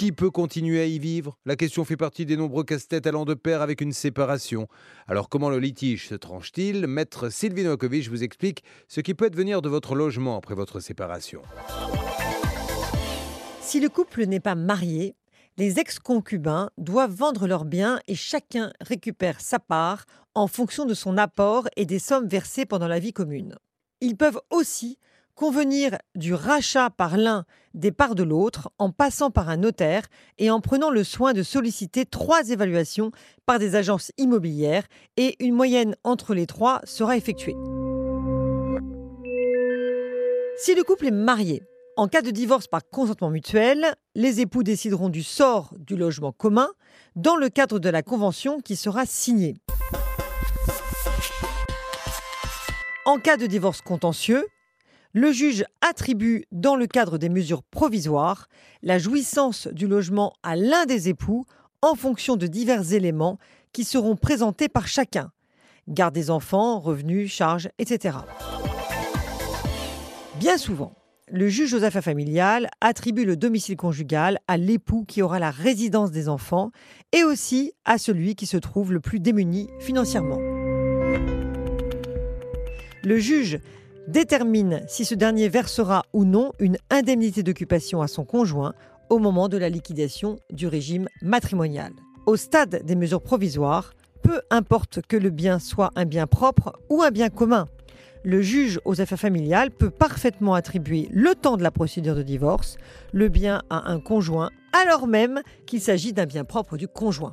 Qui peut continuer à y vivre? La question fait partie des nombreux casse-têtes allant de pair avec une séparation. Alors comment le litige se tranche-t-il? Maître Sylvie Novakovic vous explique ce qui peut advenir de votre logement après votre séparation. Si le couple n'est pas marié, les ex-concubins doivent vendre leurs biens et chacun récupère sa part en fonction de son apport et des sommes versées pendant la vie commune. Ils peuvent aussi convenir du rachat par l'un des parts de l'autre en passant par un notaire et en prenant le soin de solliciter trois évaluations par des agences immobilières et une moyenne entre les trois sera effectuée. Si le couple est marié, en cas de divorce par consentement mutuel, les époux décideront du sort du logement commun dans le cadre de la convention qui sera signée. En cas de divorce contentieux, le juge attribue, dans le cadre des mesures provisoires, la jouissance du logement à l'un des époux en fonction de divers éléments qui seront présentés par chacun. Garde des enfants, revenus, charges, etc. Bien souvent, le juge aux affaires familiales attribue le domicile conjugal à l'époux qui aura la résidence des enfants et aussi à celui qui se trouve le plus démuni financièrement. Le juge détermine si ce dernier versera ou non une indemnité d'occupation à son conjoint au moment de la liquidation du régime matrimonial. Au stade des mesures provisoires, peu importe que le bien soit un bien propre ou un bien commun. Le juge aux affaires familiales peut parfaitement attribuer le temps de la procédure de divorce, le bien à un conjoint, alors même qu'il s'agit d'un bien propre du conjoint.